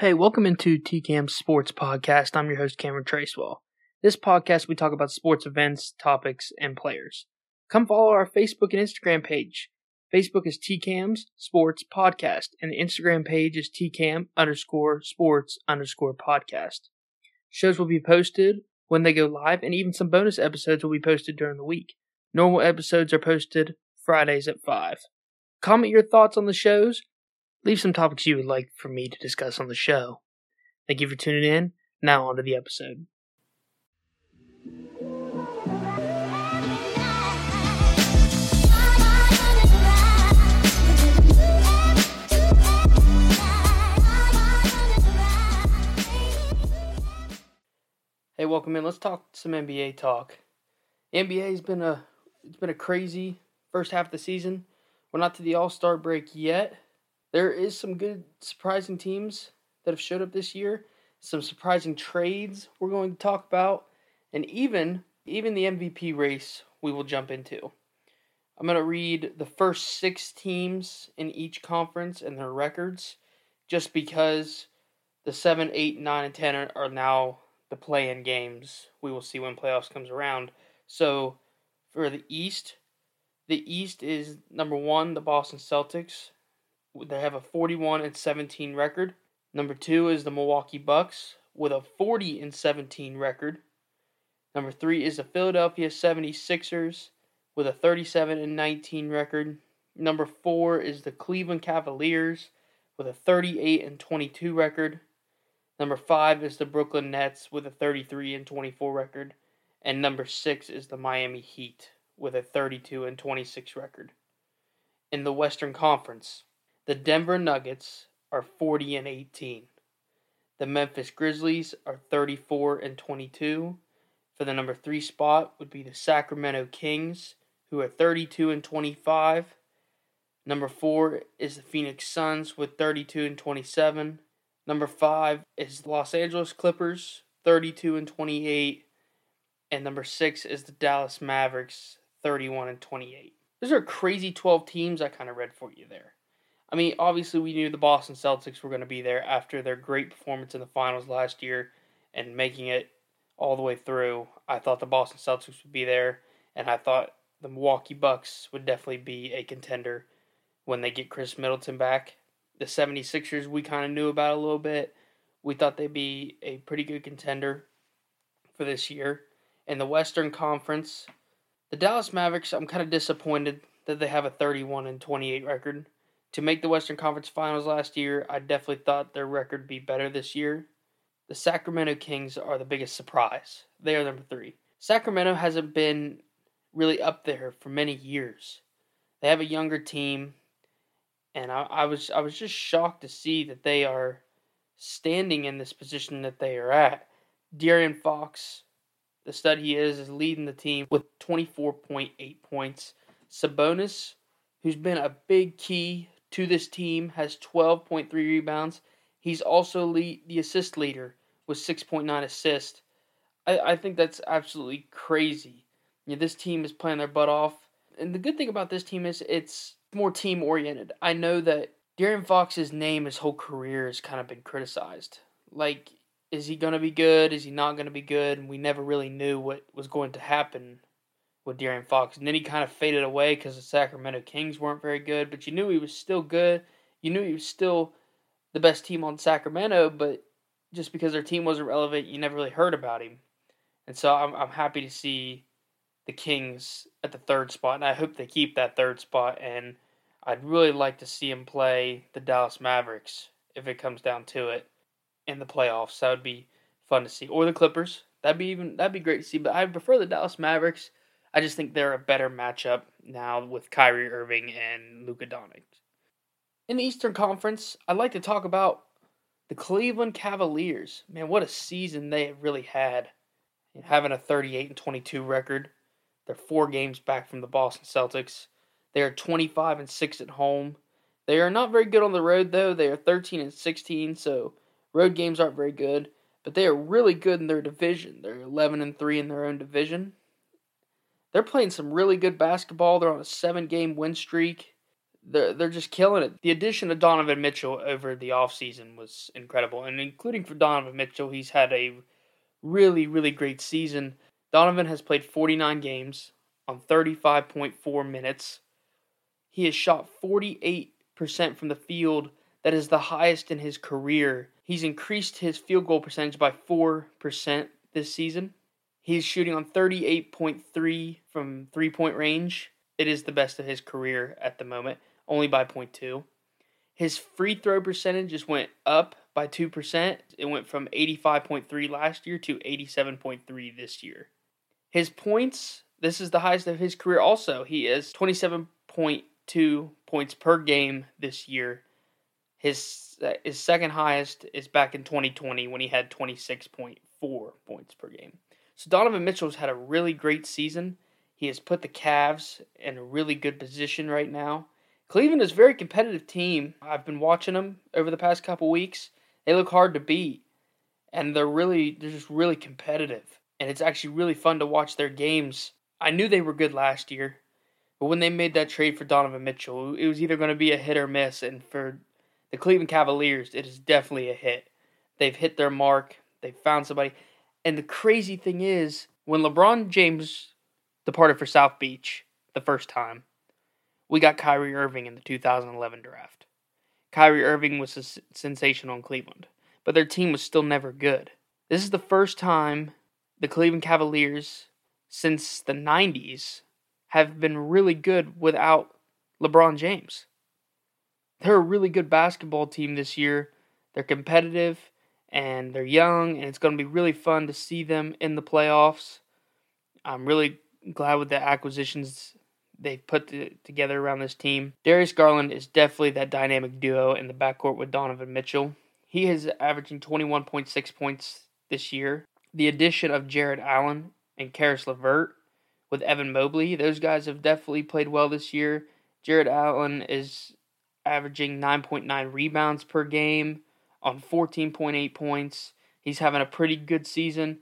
Hey, welcome into TCAM Sports Podcast. I'm your host, Cameron Tracewell. This podcast, we talk about sports events, topics, and players. Come follow our Facebook and Instagram page. Facebook is TCAM's Sports Podcast, and the Instagram page is TCAM underscore sports underscore podcast. Shows will be posted when they go live, and even some bonus episodes will be posted during the week. Normal episodes are posted Fridays at 5. Comment your thoughts on the shows Leave some topics you would like for me to discuss on the show. Thank you for tuning in. Now on to the episode. Hey, welcome in. Let's talk some NBA talk. NBA has been a it's been a crazy first half of the season. We're not to the All Star break yet, there is some good surprising teams that have showed up this year, some surprising trades we're going to talk about, and even even the MVP race we will jump into. I'm going to read the first 6 teams in each conference and their records just because the 7, 8, 9 and 10 are, now the play-in games. We will see when playoffs comes around. So, for the East, the East is number 1 the Boston Celtics they have a 41 and 17 record. Number two is the Milwaukee Bucks with a 40 and 17 record. Number three is the Philadelphia 76ers with a 37 and 19 record. Number four is the Cleveland Cavaliers with a 38 and 22 record. Number five is the Brooklyn Nets with a 33 and 24 record. And number six is the Miami Heat with a 32 and 26 record. In the Western Conference, the Denver Nuggets are 40 and 18. The Memphis Grizzlies are 34 and 22. For the number 3 spot would be the Sacramento Kings who are 32 and 25. Number 4 is the Phoenix Suns with 32 and 27. Number 5 is the Los Angeles Clippers 32 and 28 and number 6 is the Dallas Mavericks 31 and 28. Those are crazy 12 teams I kind of read for you there. I mean, obviously, we knew the Boston Celtics were going to be there after their great performance in the finals last year and making it all the way through. I thought the Boston Celtics would be there, and I thought the Milwaukee Bucks would definitely be a contender when they get Khris Middleton back. The 76ers, we kind of knew about a little bit. We thought they'd be a pretty good contender for this year. In the Western Conference, the Dallas Mavericks, I'm kind of disappointed that they have a 31 and 28 record to make the Western Conference Finals last year. I definitely thought their record would be better this year. The Sacramento Kings are the biggest surprise. They are number three. Sacramento hasn't been really up there for many years. They have a younger team, and I, I was I was just shocked to see that they are standing in this position that they are at. De'Aaron Fox, the stud he is, is leading the team with 24.8 points. Sabonis, who's been a big key to this team, has 12.3 rebounds. He's also lead, the assist leader with 6.9 assists. I, I think that's absolutely crazy. You know, this team is playing their butt off. And the good thing about this team is it's more team oriented. I know that De'Aaron Fox's name his whole career has kind of been criticized. Like, is he going to be good? Is he not going to be good? And we never really knew what was going to happen with De'Aaron Fox. And then he kind of faded away because the Sacramento Kings weren't very good. But you knew he was still good. You knew he was still the best team on Sacramento, but just because their team wasn't relevant, you never really heard about him. And so I'm, I'm happy to see the Kings at the third spot, and I hope they keep that third spot. And I'd really like to see him play the Dallas Mavericks if it comes down to it in the playoffs. That would be fun to see, or the Clippers. That'd be even that'd be great to see. But I prefer the Dallas Mavericks I just think they're a better matchup now with Kyrie Irving and Luka Doncic. In the Eastern Conference, I'd like to talk about the Cleveland Cavaliers. Man, what a season they have really had. Having a 38 and 22 record. They're four games back from the Boston Celtics. They are 25 and 6 at home. They are not very good on the road though. They are 13 and 16, so road games aren't very good, but they are really good in their division. They're 11 and 3 in their own division. They're playing some really good basketball. They're on a seven game win streak. they're they're just killing it. The addition of Donovan Mitchell over the offseason was incredible, and including for Donovan Mitchell, he's had a really really great season. Donovan has played 49 games on 35.4 minutes. He has shot 48% from the field. That is the highest in his career. He's increased his field goal percentage by 4% this season. He's shooting on 38.3 from three point range. It is the best of his career at the moment only by 0.2. His free throw percentage just went up by 2%. It went from 85.3 last year to 87.3 this year. His points, this is the highest of his career also. He is 27.2 points per game this year. His his second highest is back in 2020 when he had 26.4 points per game. So Donovan Mitchell's had a really great season. He has put the Cavs in a really good position right now. Cleveland is a very competitive team. I've been watching them over the past couple weeks. They look hard to beat, and they're really they're just really competitive. And it's actually really fun to watch their games. I knew they were good last year, but when they made that trade for Donovan Mitchell, it was either going to be a hit or miss. And for the Cleveland Cavaliers, it is definitely a hit. They've hit their mark. They've found somebody. And the crazy thing is, when LeBron James departed for South Beach the first time, we got Kyrie Irving in the 2011 draft. Kyrie Irving was sensational in Cleveland, but their team was still never good. This is the first time the Cleveland Cavaliers since the 90s have been really good without LeBron James. They're a really good basketball team this year. They're competitive and they're young, and it's going to be really fun to see them in the playoffs. I'm really glad with the acquisitions they've put the, together around this team. Darius Garland is definitely that dynamic duo in the backcourt with Donovan Mitchell. He is averaging 21.6 points this year. The addition of Jarrett Allen and Caris LeVert with Evan Mobley, those guys have definitely played well this year. Jarrett Allen is averaging 9.9 rebounds per game on 14.8 points. He's having a pretty good season.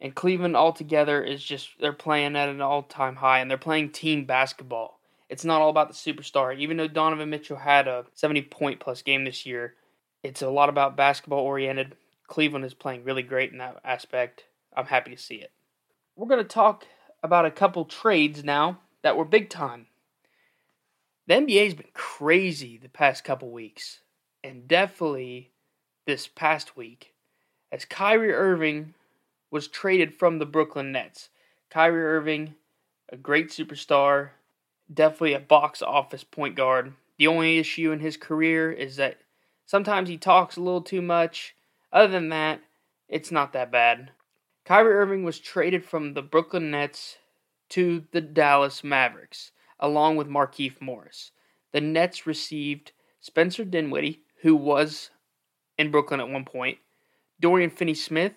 And Cleveland altogether is just they're playing at an all-time high and they're playing team basketball. It's not all about the superstar. Even though Donovan Mitchell had a 70 point plus game this year, it's a lot about basketball oriented. Cleveland is playing really great in that aspect. I'm happy to see it. We're going to talk about a couple trades now that were big time. The NBA's been crazy the past couple weeks, and definitely this past week, as Kyrie Irving was traded from the Brooklyn Nets. Kyrie Irving, a great superstar, definitely a box office point guard. The only issue in his career is that sometimes he talks a little too much. Other than that, it's not that bad. Kyrie Irving was traded from the Brooklyn Nets to the Dallas Mavericks, along with Markieff Morris. The Nets received Spencer Dinwiddie, who was in Brooklyn at one point, Dorian Finney Smith,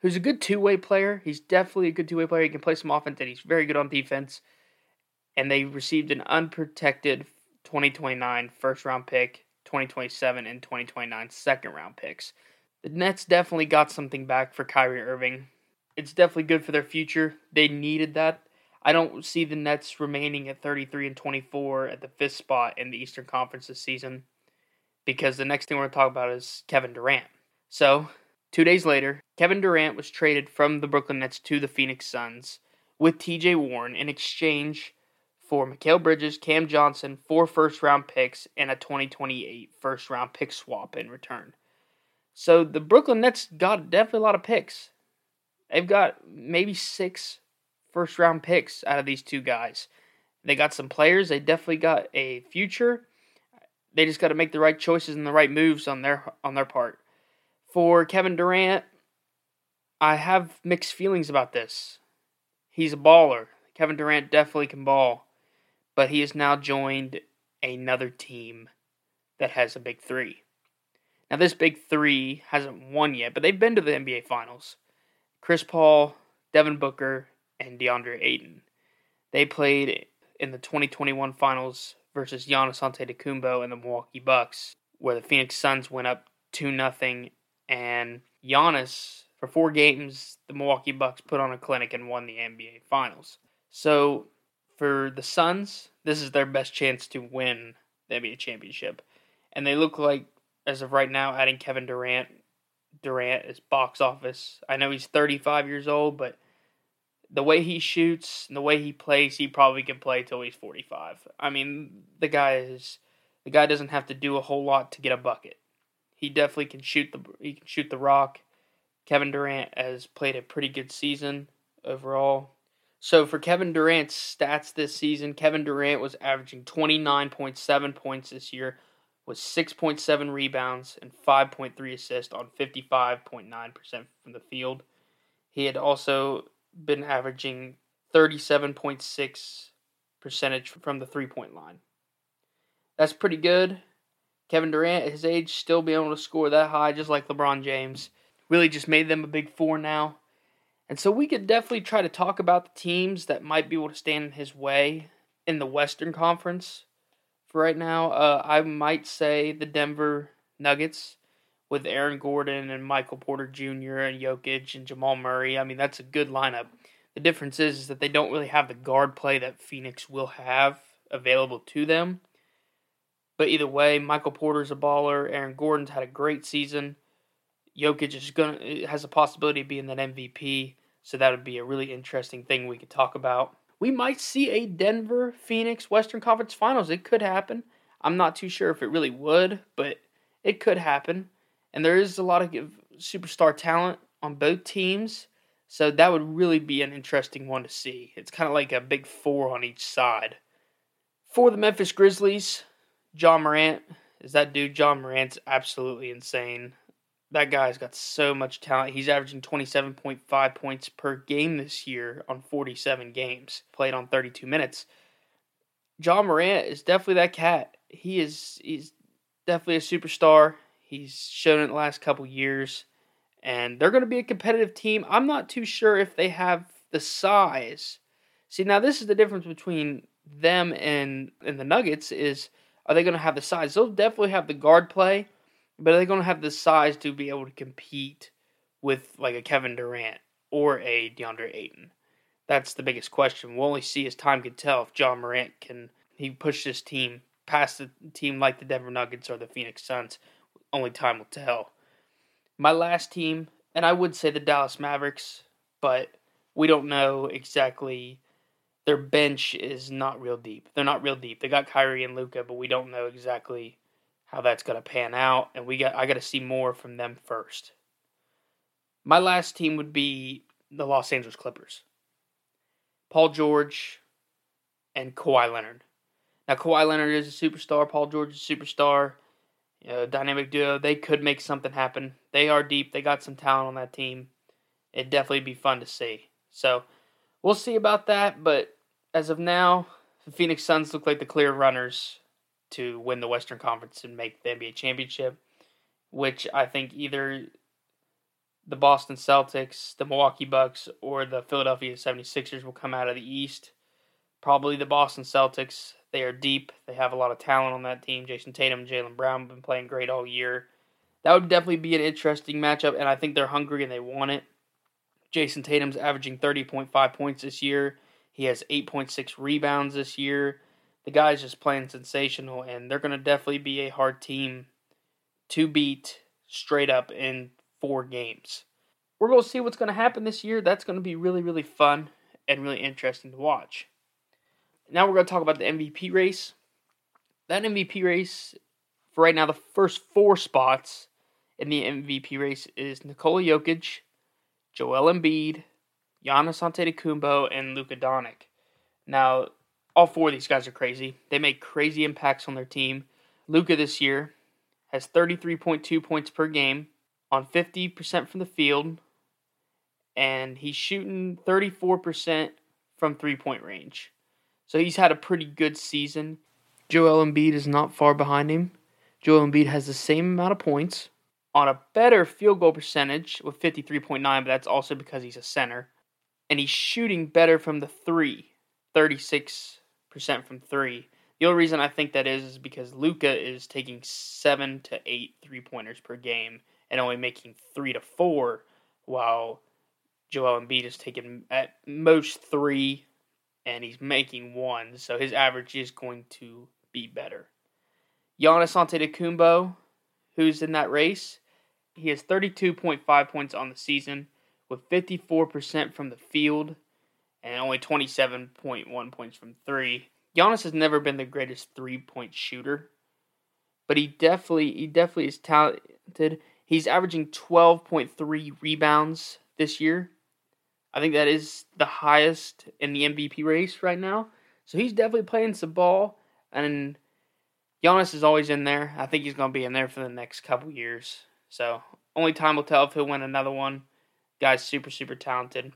who's a good two way player. He's definitely a good two way player. He can play some offense and he's very good on defense. And they received an unprotected 2029 first round pick, 2027, and 2029 second round picks. The Nets definitely got something back for Kyrie Irving. It's definitely good for their future. They needed that. I don't see the Nets remaining at 33 and 24 at the fifth spot in the Eastern Conference this season because the next thing we're going to talk about is Kevin Durant. So Two days later, Kevin Durant was traded from the Brooklyn Nets to the Phoenix Suns with TJ Warren in exchange for Mikal Bridges, Cam Johnson, four first round picks, and a 2028 first round pick swap in return. So the Brooklyn Nets got definitely a lot of picks. They've got maybe six first round picks out of these two guys. They got some players, they definitely got a future. They just got to make the right choices and the right moves on their on their part. For Kevin Durant, I have mixed feelings about this. He's a baller. Kevin Durant definitely can ball, but he has now joined another team that has a big three. Now, this big three hasn't won yet, but they've been to the NBA Finals. Chris Paul, Devin Booker, and DeAndre Ayton. They played in the 2021 Finals versus Giannis Antetokounmpo and the Milwaukee Bucks, where the Phoenix Suns went up 2 0 and Giannis, for four games, the Milwaukee Bucks put on a clinic and won the NBA Finals. So, for the Suns, this is their best chance to win the NBA championship. And they look like, as of right now, adding Kevin Durant. Durant is box office. I know he's 35 years old, but the way he shoots and the way he plays, he probably can play till he's 45. I mean, the guy is the guy doesn't have to do a whole lot to get a bucket. He definitely can shoot the he can shoot the rock. Kevin Durant has played a pretty good season overall. So for Kevin Durant's stats this season, Kevin Durant was averaging 29.7 points this year with 6.7 rebounds and 5.3 assists on 55.9% from the field. He had also been averaging 37.6 percentage from the three-point line. That's pretty good. Kevin Durant, at his age, still being able to score that high, just like LeBron James, really just made them a big four now. And so we could definitely try to talk about the teams that might be able to stand in his way in the Western Conference. For right now, uh, I might say the Denver Nuggets with Aaron Gordon and Michael Porter Jr. and Jokic and Jamal Murray. I mean, that's a good lineup. The difference is, is that they don't really have the guard play that Phoenix will have available to them. But either way, Michael Porter's a baller. Aaron Gordon's had a great season. Jokic is gonna has a possibility of being that MVP, so that would be a really interesting thing we could talk about. We might see a Denver Phoenix Western Conference Finals. It could happen. I'm not too sure if it really would, but it could happen. And there is a lot of superstar talent on both teams, so that would really be an interesting one to see. It's kind of like a big four on each side. For the Memphis Grizzlies, Ja Morant is that dude. Ja Morant's absolutely insane that guy's got so much talent. He's averaging 27.5 points per game this year on 47 games played on 32 minutes. Ja Morant is definitely that cat. He is he's definitely a superstar. He's shown it the last couple years and they're going to be a competitive team. I'm not too sure if they have the size. See, now this is the difference between them and and the Nuggets is are they going to have the size? They'll definitely have the guard play but are they going to have the size to be able to compete with like a Kevin Durant or a DeAndre Ayton? That's the biggest question. We'll only see as time can tell if Ja Morant can he push this team past the team like the Denver Nuggets or the Phoenix Suns. Only time will tell. My last team, and I would say the Dallas Mavericks, but we don't know exactly. Their bench is not real deep. They're not real deep. They got Kyrie and Luka, but we don't know exactly how that's going to pan out, and we got I got to see more from them first. My last team would be the Los Angeles Clippers. Paul George and Kawhi Leonard. Now Kawhi Leonard is a superstar. Paul George is a superstar. Know, dynamic duo. They could make something happen. They are deep. They got some talent on that team. It'd definitely be fun to see. So we'll see about that. But as of now, the Phoenix Suns look like the clear runners to win the Western Conference and make the NBA championship, which I think either the Boston Celtics, the Milwaukee Bucks, or the Philadelphia 76ers will come out of the East. Probably the Boston Celtics. They are deep. They have a lot of talent on that team. Jayson Tatum Jaylen Brown have been playing great all year. That would definitely be an interesting matchup, and I think they're hungry and they want it. Jayson Tatum's averaging 30.5 points this year. He has 8.6 rebounds this year the guy's just playing sensational, and they're going to definitely be a hard team to beat straight up in four games. We're going to see what's going to happen this year. That's going to be really, really fun and really interesting to watch. Now we're going to talk about the MVP race. That MVP race, for right now, the first four spots in the MVP race is Nikola Jokic, Joel Embiid, Giannis Antetokounmpo, and Luka Doncic. Now, all four of these guys are crazy. They make crazy impacts on their team. Luka this year has 33.2 points per game on 50% from the field, and he's shooting 34% from three point range. So he's had a pretty good season. Joel Embiid is not far behind him. Joel Embiid has the same amount of points on a better field goal percentage with 53.9, but that's also because he's a center. And he's shooting better from the three, 36 percent from three. The only reason I think that is is because Luka is taking seven to eight three pointers per game and only making three to four, while Joel Embiid is taking at most three, and he's making one, so his average is going to be better. Giannis Antetokounmpo, who's in that race, he has 32.5 points on the season with 54% from the field and only 27.1 points from three. Giannis has never been the greatest three-point shooter, but he definitely he definitely is talented. He's averaging 12.3 rebounds this year. I think that is the highest in the MVP race right now. So he's definitely playing some ball, and Giannis is always in there. I think he's going to be in there for the next couple years. So only time will tell if he'll win another one. Guy's super super talented,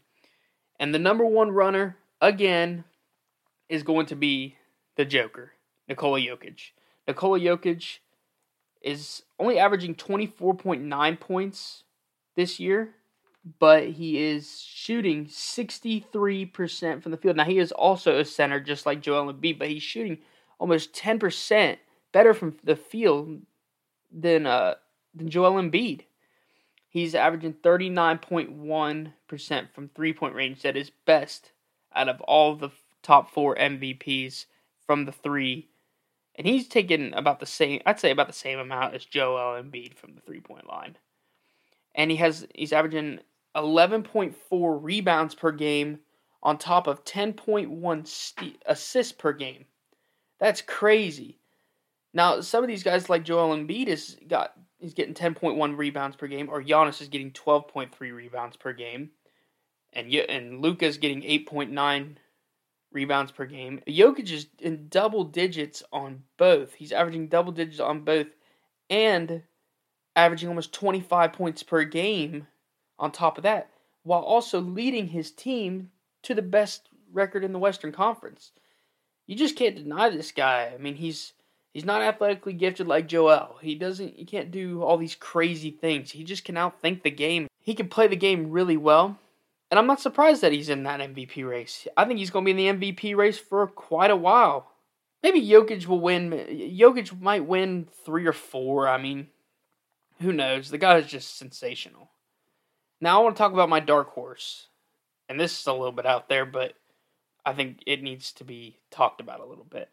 and the number one runner again is going to be the Joker, Nikola Jokic. Nikola Jokic is only averaging 24.9 points this year, but he is shooting 63% from the field. Now, he is also a center, just like Joel Embiid, but he's shooting almost 10% better from the field than, uh, than Joel Embiid. He's averaging 39.1% from three point range. That is best out of all the top four MVPs from the three. And he's taken about the same, I'd say about the same amount as Joel Embiid from the three point line. And he has, he's averaging 11.4 rebounds per game on top of 10.1 st- assists per game. That's crazy. Now, some of these guys like Joel Embiid has got he's getting 10.1 rebounds per game, or Giannis is getting 12.3 rebounds per game, and and Luka's getting 8.9 rebounds per game. Jokic is in double digits on both. He's averaging double digits on both, and averaging almost 25 points per game on top of that, while also leading his team to the best record in the Western Conference. You just can't deny this guy. I mean, he's he's not athletically gifted like Joel. He doesn't he can't do all these crazy things. He just can outthink the game. He can play the game really well. And I'm not surprised that he's in that MVP race. I think he's going to be in the MVP race for quite a while. Maybe Jokic will win. Jokic might win three or four. I mean, who knows? The guy is just sensational. Now I want to talk about my dark horse. And this is a little bit out there, but I think it needs to be talked about a little bit.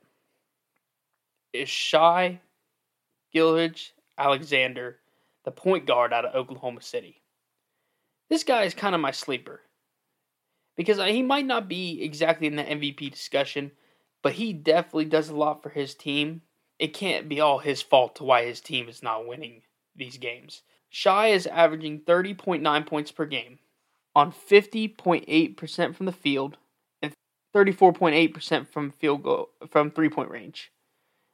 Is Shai Gilgeous-Alexander, the point guard out of Oklahoma City. This guy is kind of my sleeper. Because he might not be exactly in the MVP discussion, but he definitely does a lot for his team. It can't be all his fault to why his team is not winning these games. Shai is averaging 30.9 points per game on 50.8% from the field and 34.8% from field goal from three-point range.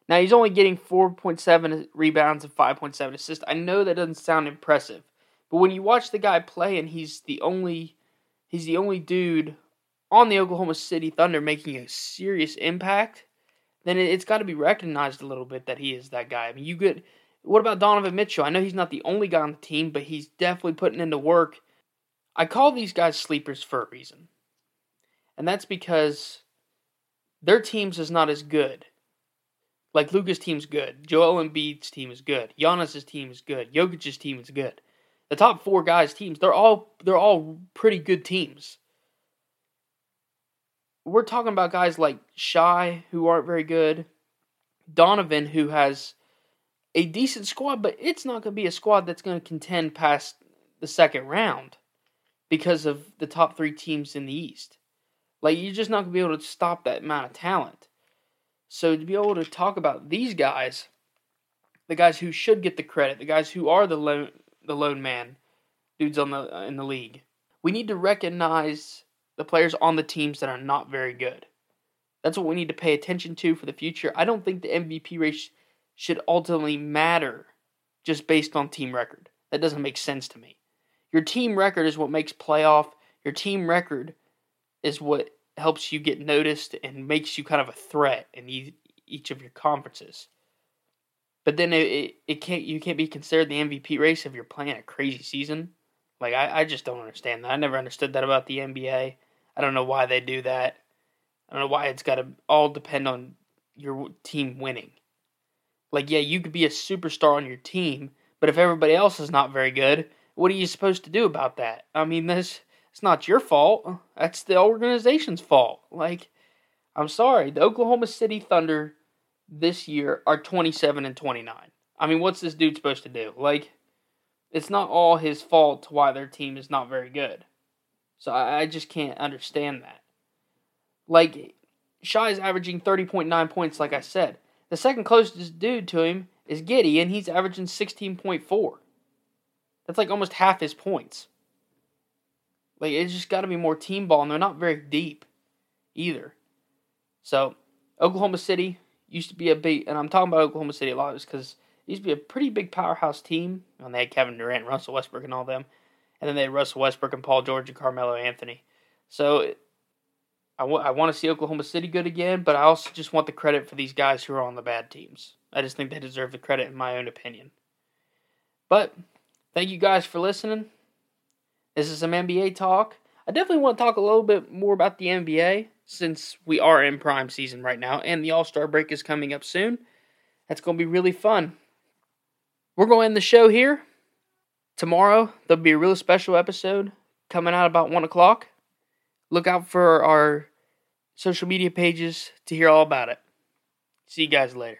Now he's only getting 4.7 rebounds and 5.7 assists. I know that doesn't sound impressive, but when you watch the guy play and he's the only he's the only dude on the Oklahoma City Thunder making a serious impact, then it's got to be recognized a little bit that he is that guy. I mean, you could what about Donovan Mitchell? I know he's not the only guy on the team, but he's definitely putting into work. I call these guys sleepers for a reason. And that's because their teams is not as good. Like Luka's team's good. Joel Embiid's team is good. Giannis's team is good. Jokic's team is good. The top four guys' teams, they're all they're all pretty good teams. We're talking about guys like Shai, who aren't very good, Donovan, who has a decent squad, but it's not going to be a squad that's going to contend past the second round because of the top three teams in the East. Like, you're just not going to be able to stop that amount of talent. So, to be able to talk about these guys, the guys who should get the credit, the guys who are the lone, the lone man dudes on the in the league, we need to recognize the players on the teams that are not very good. That's what we need to pay attention to for the future. I don't think the MVP race should ultimately matter just based on team record. That doesn't make sense to me. Your team record is what makes playoff. Your team record is what helps you get noticed and makes you kind of a threat in each of your conferences. But then it, it, can't you can't be considered the MVP race if you're playing a crazy season. Like I, I just don't understand that. I never understood that about the NBA. I don't know why they do that. I don't know why it's got to all depend on your team winning. Like, yeah, you could be a superstar on your team, but if everybody else is not very good, what are you supposed to do about that? I mean, this it's not your fault. That's the organization's fault. Like, I'm sorry, the Oklahoma City Thunder this year are 27 and 29. I mean, what's this dude supposed to do? Like, it's not all his fault why their team is not very good. So I, I just can't understand that. Like, Shai is averaging 30.9 points, like I said. The second closest dude to him is Giddey, and he's averaging 16.4. That's like almost half his points. Like, it's just got to be more team ball, and they're not very deep either. So, Oklahoma City used to be a big, and I'm talking about Oklahoma City a lot just because it used to be a pretty big powerhouse team. And they had Kevin Durant, Russell Westbrook, and all them. And then they had Russell Westbrook and Paul George and Carmelo Anthony. So, I, w- I want to see Oklahoma City good again, but I also just want the credit for these guys who are on the bad teams. I just think they deserve the credit, in my own opinion. But thank you guys for listening. This is some NBA talk. I definitely want to talk a little bit more about the NBA since we are in prime season right now and the All Star break is coming up soon. That's going to be really fun. We're going to end the show here. Tomorrow, there'll be a really special episode coming out about 1 o'clock. Look out for our social media pages to hear all about it. See you guys later.